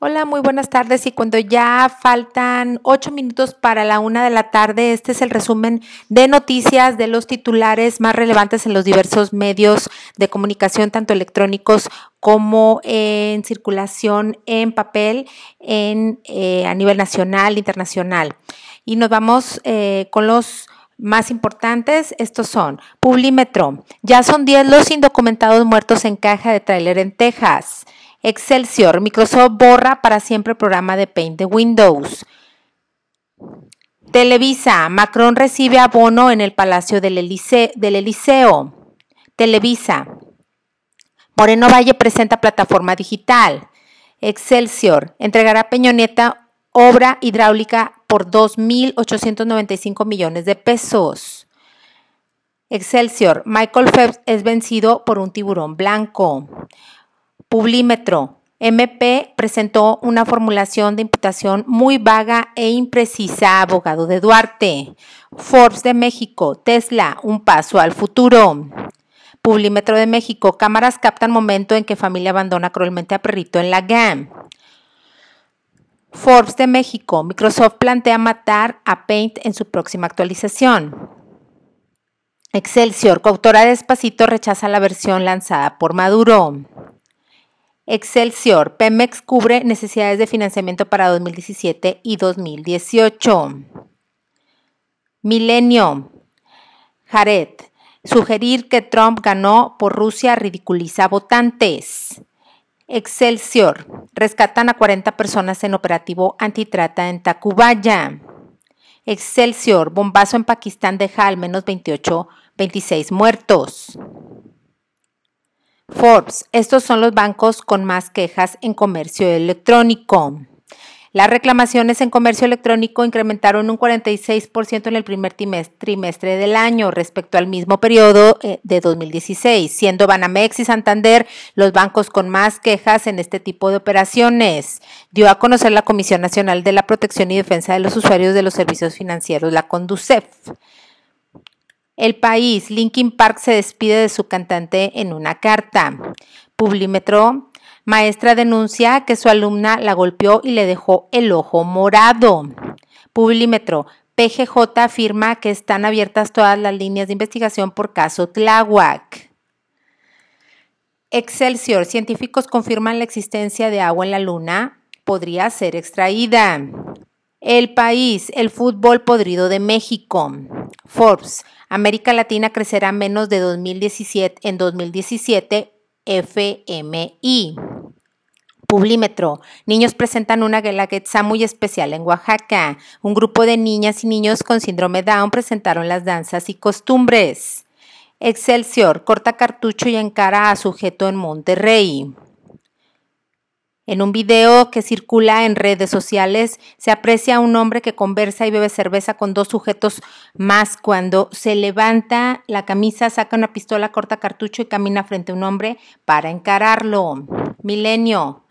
Hola, muy buenas tardes. Y cuando ya faltan ocho minutos para la una de la tarde, este es el resumen de noticias de los titulares más relevantes en los diversos medios de comunicación, tanto electrónicos como en circulación en papel en, eh, a nivel nacional, internacional. Y nos vamos eh, con los más importantes, estos son Publímetro. Ya son 10 los indocumentados muertos en caja de tráiler en Texas. Excelsior, Microsoft borra para siempre el programa de Paint de Windows. Televisa, Macron recibe abono en el Palacio del, Eliseo. Televisa, Moreno Valle presenta plataforma digital. Excelsior, entregará Peñoneta obra hidráulica por 2.895 millones de pesos. Excelsior, Michael Phelps es vencido por un tiburón blanco. Publímetro. MP presentó una formulación de imputación muy vaga e imprecisa, abogado de Duarte. Forbes de México, Tesla, un paso al futuro. Publímetro de México, cámaras captan momento en que familia abandona cruelmente a perrito en la GAM. Forbes de México, Microsoft plantea matar a Paint en su próxima actualización. Excelsior, coautora de Despacito rechaza la versión lanzada por Maduro. Excelsior, Pemex cubre necesidades de financiamiento para 2017 y 2018. Milenio, Jared, sugerir que Trump ganó por Rusia ridiculiza votantes. Excelsior, rescatan a 40 personas en operativo antitrata en Tacubaya. Excelsior, bombazo en Pakistán deja al menos 28, 26 muertos. Forbes, estos son los bancos con más quejas en comercio electrónico. Las reclamaciones en comercio electrónico incrementaron un 46% en el primer trimestre del año respecto al mismo periodo eh, de 2016, siendo Banamex y Santander los bancos con más quejas en este tipo de operaciones. Dio a conocer la Comisión Nacional de la Protección y Defensa de los Usuarios de los Servicios Financieros, la CONDUCEF. El país, Linkin Park se despide de su cantante en una carta. Publímetro, maestra denuncia que su alumna la golpeó y le dejó el ojo morado. Publímetro, PGJ afirma que están abiertas todas las líneas de investigación por caso Tláhuac. Excelsior, científicos confirman la existencia de agua en la luna, podría ser extraída. El país, el fútbol podrido de México. Forbes, América Latina crecerá menos de 2017 en 2017 FMI. Publímetro. Niños presentan una guelaguetza muy especial en Oaxaca. Un grupo de niñas y niños con síndrome Down presentaron las danzas y costumbres. Excelsior. Corta cartucho y encara a sujeto en Monterrey. En un video que circula en redes sociales se aprecia a un hombre que conversa y bebe cerveza con dos sujetos más cuando se levanta la camisa, saca una pistola, corta cartucho y camina frente a un hombre para encararlo. Milenio.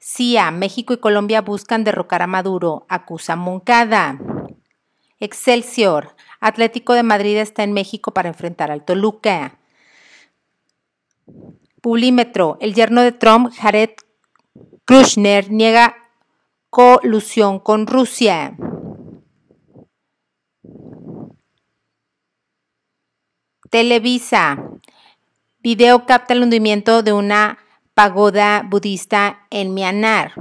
CIA, México y Colombia buscan derrocar a Maduro, acusa Moncada. Excelsior. Atlético de Madrid está en México para enfrentar al Toluca. Pulímetro. El yerno de Trump, Jared Kushner niega colusión con Rusia. Televisa. Video capta el hundimiento de una pagoda budista en Myanmar.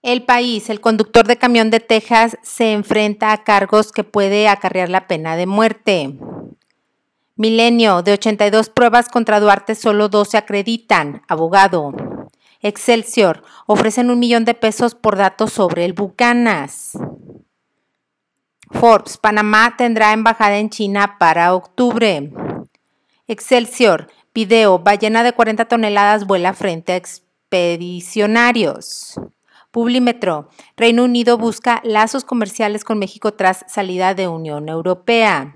El país, el conductor de camión de Texas se enfrenta a cargos que puede acarrear la pena de muerte. Milenio, de 82 pruebas contra Duarte, solo dos se acreditan. Abogado. Excelsior, ofrecen un millón de pesos por datos sobre el Bucanas. Forbes, Panamá tendrá embajada en China para octubre. Excelsior, video, ballena de 40 toneladas vuela frente a expedicionarios. Publímetro, Reino Unido busca lazos comerciales con México tras salida de Unión Europea.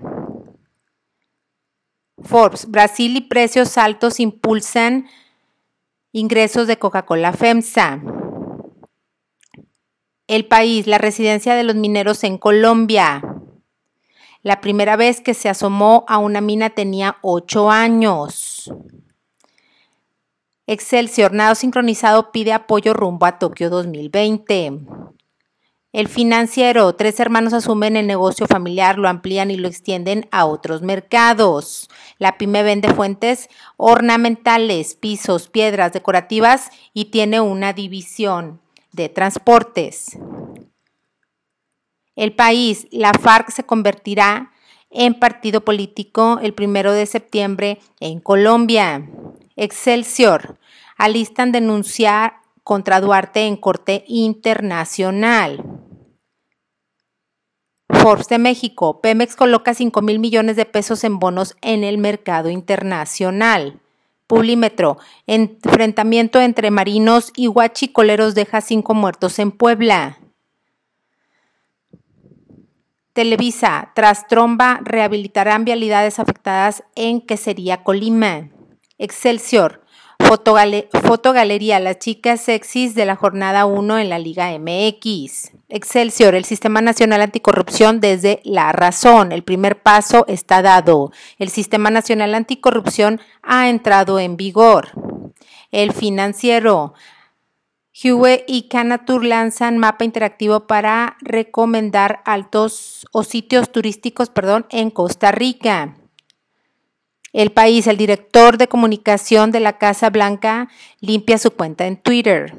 Forbes, Brasil y precios altos impulsan ingresos de Coca-Cola FEMSA. El país, la residencia de los mineros en Colombia. La primera vez que se asomó a una mina tenía ocho años. Excelsior, nado sincronizado pide apoyo rumbo a Tokio 2020. El financiero, tres hermanos asumen el negocio familiar, lo amplían y lo extienden a otros mercados. La pyme vende fuentes ornamentales, pisos, piedras decorativas y tiene una división de transportes. El país, la FARC se convertirá en partido político el primero de septiembre en Colombia. Excelsior, alistan denunciar contra Duarte en Corte Internacional. Forbes de México, Pemex coloca 5 mil millones de pesos en bonos en el mercado internacional. Publímetro, enfrentamiento entre marinos y huachicoleros deja cinco muertos en Puebla. Televisa, tras tromba, rehabilitarán vialidades afectadas en Quesería, Colima. Excelsior, Fotogalería, las chicas sexys de la jornada 1 en la Liga MX. Excelsior, el Sistema Nacional Anticorrupción desde la razón. El primer paso está dado. El Sistema Nacional Anticorrupción ha entrado en vigor. El financiero. Huey y Canatur lanzan mapa interactivo para recomendar altos o sitios turísticos, perdón, en Costa Rica. El país, el director de comunicación de la Casa Blanca limpia su cuenta en Twitter.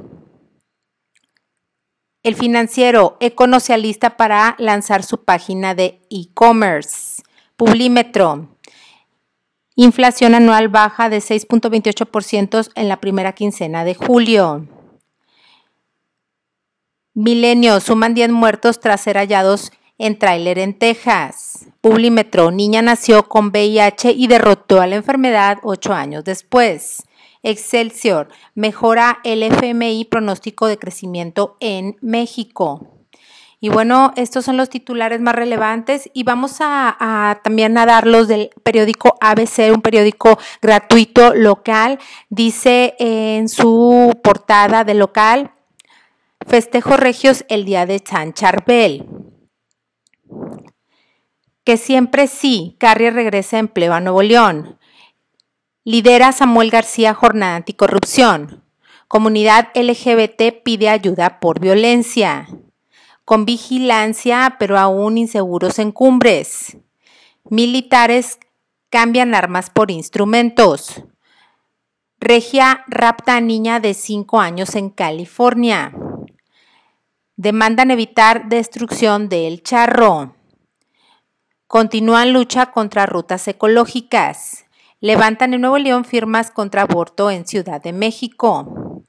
El financiero econocialista para lanzar su página de e-commerce. Publímetro. Inflación anual baja de 6.28% en la primera quincena de julio. Milenio, suman 10 muertos tras ser hallados en tráiler en Texas. Publímetro, niña nació con VIH y derrotó a la enfermedad ocho años después. Excelsior, mejora el FMI pronóstico de crecimiento en México. Y bueno, estos son los titulares más relevantes y vamos a, también a darlos del periódico ABC, un periódico gratuito local. Dice en su portada de local, Festejo Regios el día de San Charbel que siempre sí, Carrier regresa a empleo a Nuevo León. Lidera Samuel García Jornada Anticorrupción. Comunidad LGBT pide ayuda por violencia. Con vigilancia, pero aún inseguros en cumbres. Militares cambian armas por instrumentos. Regia rapta a niña de 5 años en California. Demandan evitar destrucción del charro. Continúan lucha contra rutas ecológicas. Levantan en Nuevo León firmas contra aborto en Ciudad de México.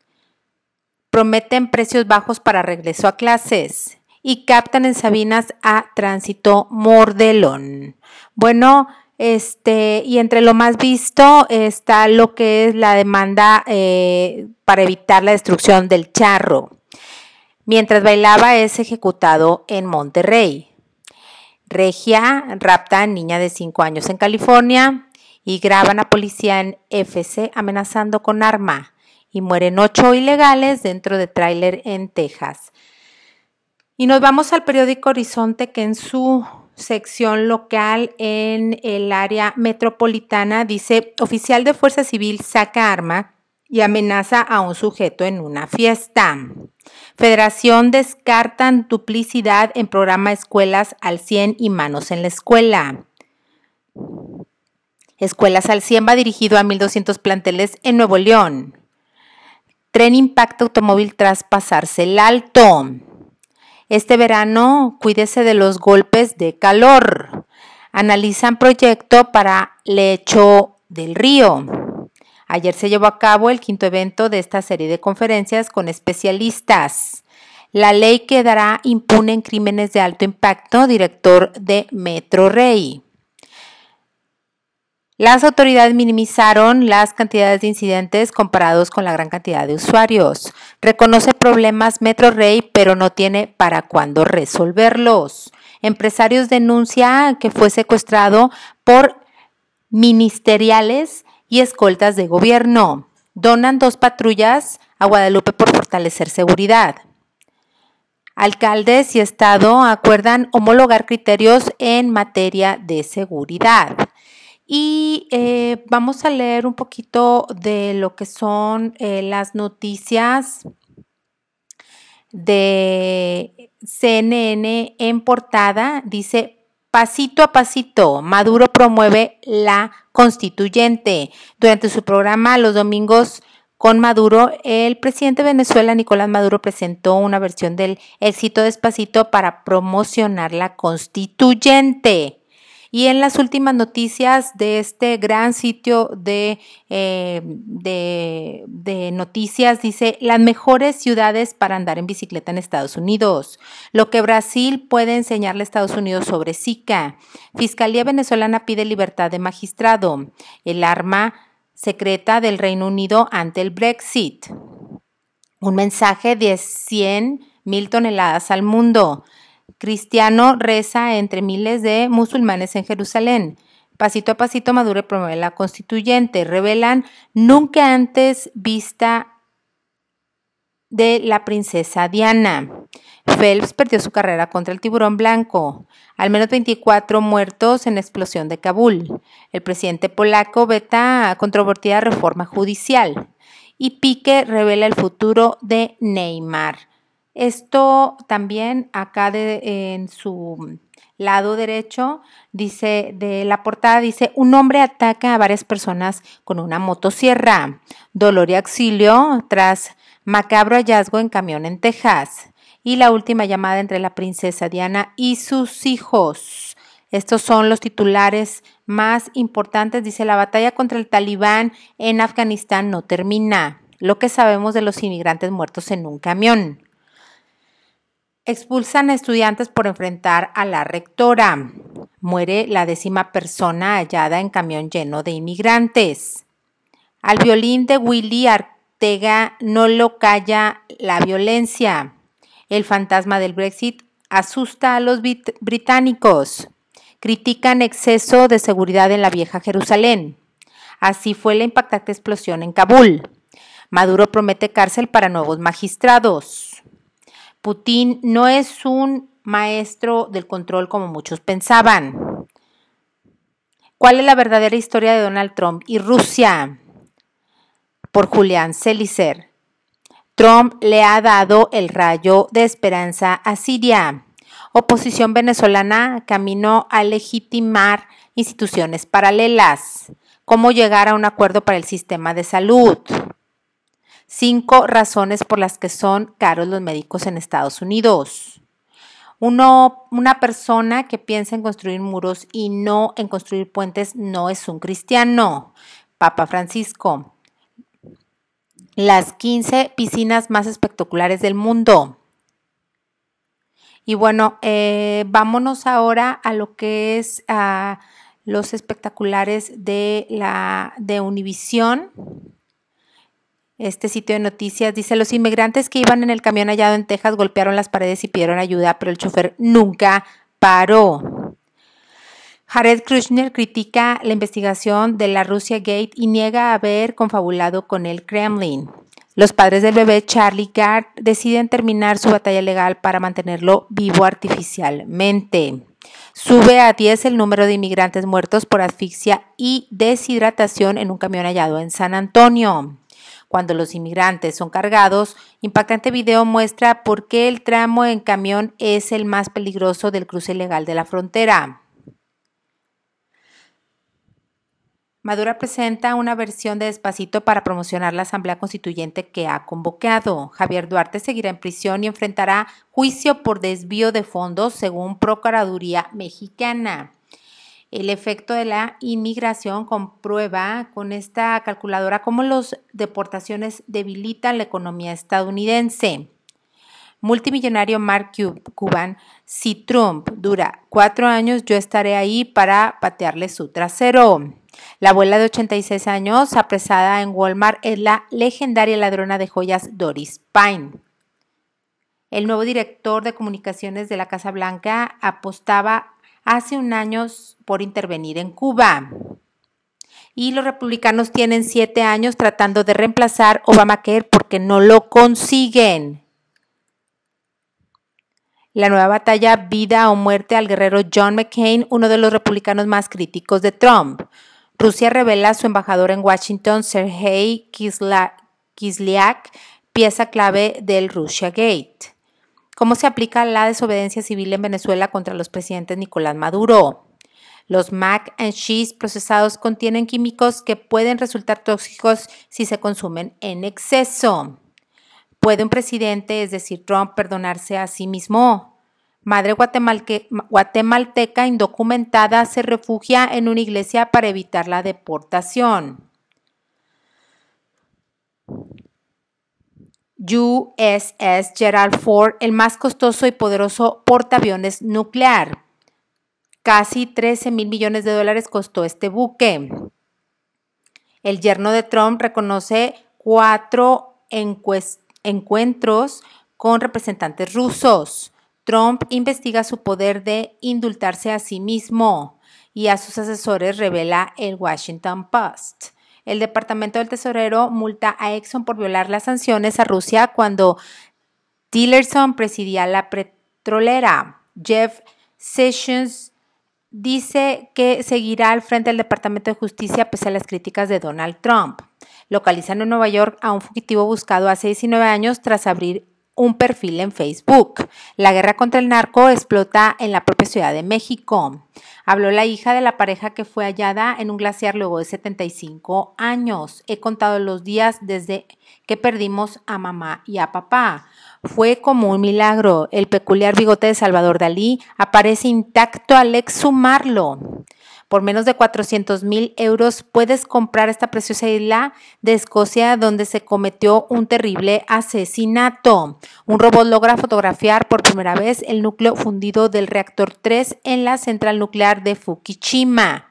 Prometen precios bajos para regreso a clases. Y captan en Sabinas a Tránsito Mordelón. Bueno, este, y entre lo más visto está lo que es la demanda eh, para evitar la destrucción del charro. Mientras bailaba es ejecutado en Monterrey. Regia rapta a niña de 5 años en California y graban a policía en FC amenazando con arma y mueren ocho ilegales dentro de tráiler en Texas. Y nos vamos al periódico Horizonte que en su sección local en el área metropolitana dice oficial de fuerza civil saca arma y amenaza a un sujeto en una fiesta. Federación descartan duplicidad en programa Escuelas al 100 y Manos en la Escuela. Escuelas al 100 va dirigido a 1.200 planteles en Nuevo León. Tren impacta automóvil tras pasarse el alto. Este verano cuídese de los golpes de calor. Analizan proyecto para lecho del río. Ayer se llevó a cabo el quinto evento de esta serie de conferencias con especialistas. La ley quedará impune en crímenes de alto impacto, director de Metro Rey. Las autoridades minimizaron las cantidades de incidentes comparados con la gran cantidad de usuarios. Reconoce problemas Metro Rey, pero no tiene para cuándo resolverlos. Empresarios denuncian que fue secuestrado por ministeriales y escoltas de gobierno. Donan dos patrullas a Guadalupe por fortalecer seguridad. Alcaldes y Estado acuerdan homologar criterios en materia de seguridad. Y eh, vamos a leer un poquito de lo que son eh, las noticias de CNN en portada. Dice, pasito a pasito, Maduro promueve la constituyente. Durante su programa los domingos con Maduro, el presidente de Venezuela, Nicolás Maduro, presentó una versión del éxito despacito para promocionar la constituyente. Y en las últimas noticias de este gran sitio de, eh, de, de, noticias, dice las mejores ciudades para andar en bicicleta en Estados Unidos. Lo que Brasil puede enseñarle a Estados Unidos sobre Zika. Fiscalía venezolana pide libertad de magistrado. El arma secreta del Reino Unido ante el Brexit. Un mensaje de 100 mil toneladas al mundo. Cristiano reza entre miles de musulmanes en Jerusalén. Pasito a pasito Maduro promueve la constituyente. Revelan nunca antes vista de la princesa Diana. Phelps perdió su carrera contra el tiburón blanco. Al menos 24 muertos en explosión de Kabul. El presidente polaco veta controvertida reforma judicial. Y Pique revela el futuro de Neymar. Esto también acá de, en su lado derecho dice de la portada dice un hombre ataca a varias personas con una motosierra. Dolor y auxilio tras macabro hallazgo en camión en Texas y la última llamada entre la princesa Diana y sus hijos. Estos son los titulares más importantes. Dice, la batalla contra el talibán en Afganistán no termina. Lo que sabemos de los inmigrantes muertos en un camión. Expulsan a estudiantes por enfrentar a la rectora. Muere la décima persona hallada en camión lleno de inmigrantes. Al violín de Willy Artega no lo calla la violencia. El fantasma del Brexit asusta a los británicos. Critican exceso de seguridad en la vieja Jerusalén. Así fue la impactante explosión en Kabul. Maduro promete cárcel para nuevos magistrados. Putin no es un maestro del control como muchos pensaban. ¿Cuál es la verdadera historia de Donald Trump y Rusia? Por Julián Celicer. Trump le ha dado el rayo de esperanza a Siria. Oposición venezolana camino a legitimar instituciones paralelas. ¿Cómo llegar a un acuerdo para el sistema de salud? Cinco razones por las que son caros los médicos en Estados Unidos. Uno, una persona que piensa en construir muros y no en construir puentes no es un cristiano. Papa Francisco las 15 piscinas más espectaculares del mundo. Y bueno, eh, vámonos ahora a lo que es a los espectaculares de la de Univisión. Este sitio de noticias dice, los inmigrantes que iban en el camión hallado en Texas golpearon las paredes y pidieron ayuda, pero el chofer nunca paró. Jared Kushner critica la investigación de la Russia Gate y niega haber confabulado con el Kremlin. Los padres del bebé Charlie Gard deciden terminar su batalla legal para mantenerlo vivo artificialmente. Sube a 10 el número de inmigrantes muertos por asfixia y deshidratación en un camión hallado en San Antonio. Cuando los inmigrantes son cargados, impactante video muestra por qué el tramo en camión es el más peligroso del cruce ilegal de la frontera. Madura presenta una versión de Despacito para promocionar la Asamblea Constituyente que ha convocado. Javier Duarte seguirá en prisión y enfrentará juicio por desvío de fondos según Procuraduría Mexicana. El efecto de la inmigración comprueba con esta calculadora cómo las deportaciones debilitan la economía estadounidense. Multimillonario Mark Cuban, si Trump dura cuatro años, yo estaré ahí para patearle su trasero. La abuela de 86 años, apresada en Walmart, es la legendaria ladrona de joyas Doris Pine. El nuevo director de comunicaciones de la Casa Blanca apostaba hace un año por intervenir en Cuba. Y los republicanos tienen siete años tratando de reemplazar Obamacare porque no lo consiguen. La nueva batalla vida o muerte al guerrero John McCain, uno de los republicanos más críticos de Trump. Rusia revela a su embajador en Washington, Sergei Kislyak, pieza clave del Russia Gate. ¿Cómo se aplica la desobediencia civil en Venezuela contra los presidentes Nicolás Maduro? Los mac and cheese procesados contienen químicos que pueden resultar tóxicos si se consumen en exceso. ¿Puede un presidente, es decir, Trump, perdonarse a sí mismo? Madre guatemalteca indocumentada se refugia en una iglesia para evitar la deportación. USS Gerald Ford, el más costoso y poderoso portaaviones nuclear. Casi 13 mil millones de dólares costó este buque. El yerno de Trump reconoce cuatro encuentros con representantes rusos. Trump investiga su poder de indultarse a sí mismo y a sus asesores, revela el Washington Post. El Departamento del Tesorero multa a Exxon por violar las sanciones a Rusia cuando Tillerson presidía la petrolera. Jeff Sessions dice que seguirá al frente del Departamento de Justicia pese a las críticas de Donald Trump. Localizan en Nueva York a un fugitivo buscado hace 19 años tras abrir un perfil en Facebook. La guerra contra el narco explota en la propia Ciudad de México. Habló la hija de la pareja que fue hallada en un glaciar luego de 75 años. He contado los días desde que perdimos a mamá y a papá. Fue como un milagro. El peculiar bigote de Salvador Dalí aparece intacto al exhumarlo. Por menos de 400 mil euros puedes comprar esta preciosa isla de Escocia donde se cometió un terrible asesinato. Un robot logra fotografiar por primera vez el núcleo fundido del reactor 3 en la central nuclear de Fukushima.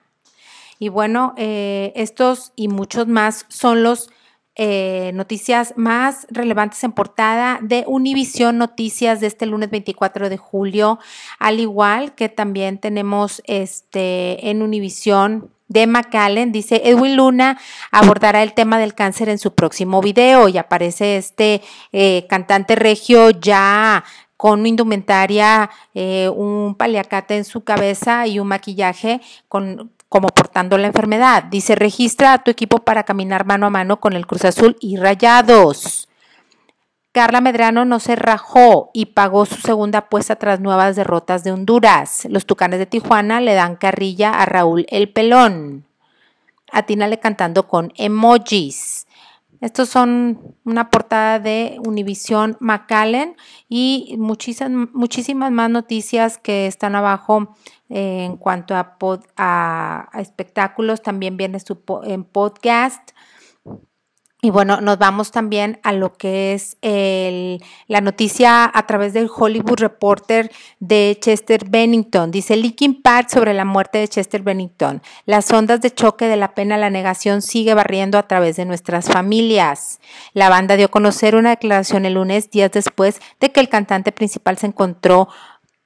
Y bueno, eh, estos y muchos más son los eh, noticias más relevantes en portada de Univisión Noticias de este lunes 24 de julio, al igual que también tenemos este en Univisión de McAllen, dice Edwin Luna abordará el tema del cáncer en su próximo video y aparece este eh, cantante regio ya con indumentaria, eh, un paliacate en su cabeza y un maquillaje con, como portando la enfermedad. Dice, registra a tu equipo para caminar mano a mano con el Cruz Azul y Rayados. Carla Medrano no se rajó y pagó su segunda apuesta tras nuevas derrotas de Honduras. Los Tucanes de Tijuana le dan carrilla a Raúl El Pelón. Atínale cantando con emojis. Estos son una portada de Univision McAllen y muchísimas, muchísimas más noticias que están abajo en cuanto a, a, espectáculos. También viene su en podcast. Y bueno, nos vamos también a lo que es el, la noticia a través del Hollywood Reporter de Chester Bennington. Dice Linkin Park sobre la muerte de Chester Bennington. Las ondas de choque de la pena, la negación sigue barriendo a través de nuestras familias. La banda dio a conocer una declaración el lunes, días después de que el cantante principal se encontró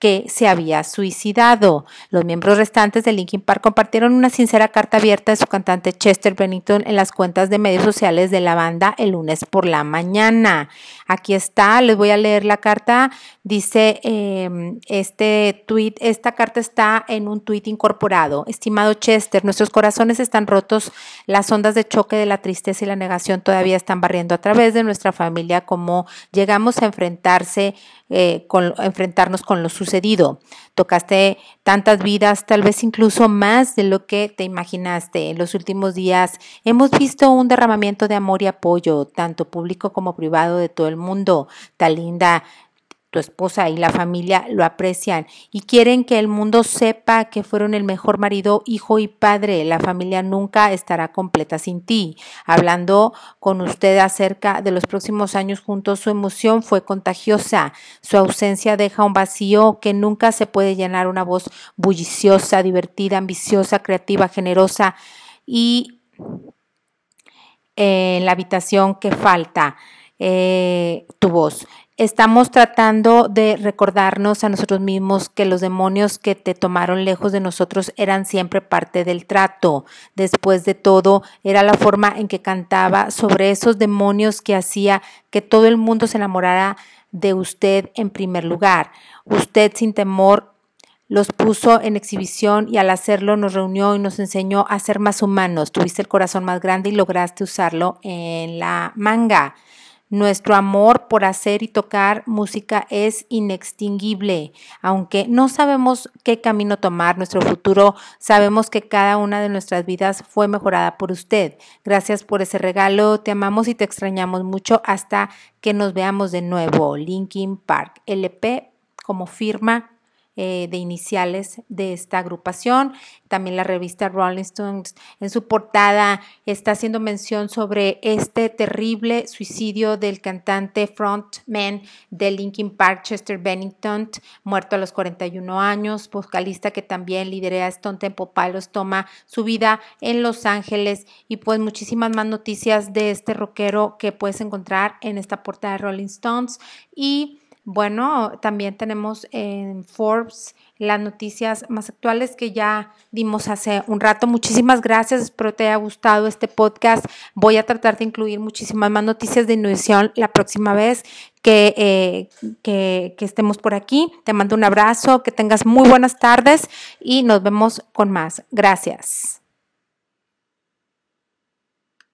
que se había suicidado. Los miembros restantes de Linkin Park compartieron una sincera carta abierta de su cantante Chester Bennington en las cuentas de medios sociales de la banda el lunes por la mañana. Aquí está, les voy a leer la carta. Dice em, este tweet, esta carta está en un tweet incorporado. Estimado Chester, nuestros corazones están rotos, las ondas de choque de la tristeza y la negación todavía están barriendo a través de nuestra familia como llegamos a enfrentarse eh, con, enfrentarnos con lo Tocaste tantas vidas, tal vez incluso más de lo que te imaginaste. En los últimos días hemos visto un derramamiento de amor y apoyo, tanto público como privado, de todo el mundo. Tan linda tu esposa y la familia lo aprecian y quieren que el mundo sepa que fueron el mejor marido, hijo y padre. La familia nunca estará completa sin ti. Hablando con usted acerca de los próximos años juntos, su emoción fue contagiosa. Su ausencia deja un vacío que nunca se puede llenar. Una voz bulliciosa, divertida, ambiciosa, creativa, generosa y en la habitación que falta. Eh, tu voz. Estamos tratando de recordarnos a nosotros mismos que los demonios que te tomaron lejos de nosotros eran siempre parte del trato. Después de todo, era la forma en que cantaba sobre esos demonios que hacía que todo el mundo se enamorara de usted en primer lugar. Usted sin temor los puso en exhibición y al hacerlo nos reunió y nos enseñó a ser más humanos. Tuviste el corazón más grande y lograste usarlo en la manga. Nuestro amor por hacer y tocar música es inextinguible. Aunque no sabemos qué camino tomar, nuestro futuro, sabemos que cada una de nuestras vidas fue mejorada por usted. Gracias por ese regalo. Te amamos y te extrañamos mucho hasta que nos veamos de nuevo. Linkin Park, LP como firma eh, de iniciales de esta agrupación. También la revista Rolling Stones en su portada está haciendo mención sobre este terrible suicidio del cantante frontman de Linkin Park, Chester Bennington, muerto a los 41 años, vocalista que también lidera Stone Temple Pilots, toma su vida en Los Ángeles y pues muchísimas más noticias de este rockero que puedes encontrar en esta portada de Rolling Stones y bueno, también tenemos en Forbes las noticias más actuales que ya dimos hace un rato. Muchísimas gracias, espero te haya gustado este podcast. Voy a tratar de incluir muchísimas más noticias de innovación la próxima vez que, eh, que, que estemos por aquí. Te mando un abrazo, que tengas muy buenas tardes y nos vemos con más. Gracias.